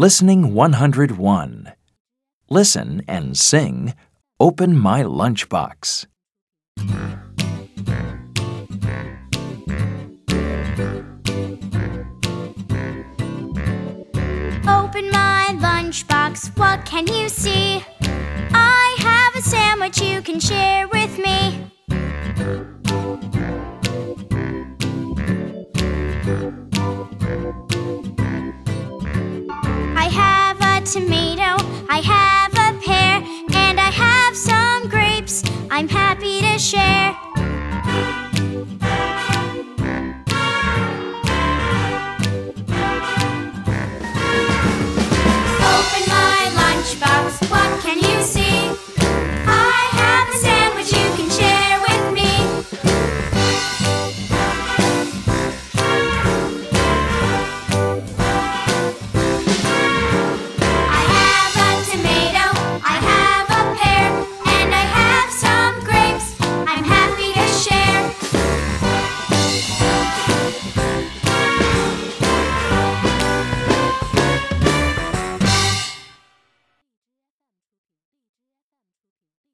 Listening 101. Listen and sing Open My Lunchbox. Open my lunchbox, what can you see? I have a sandwich you can share with me. Tomato,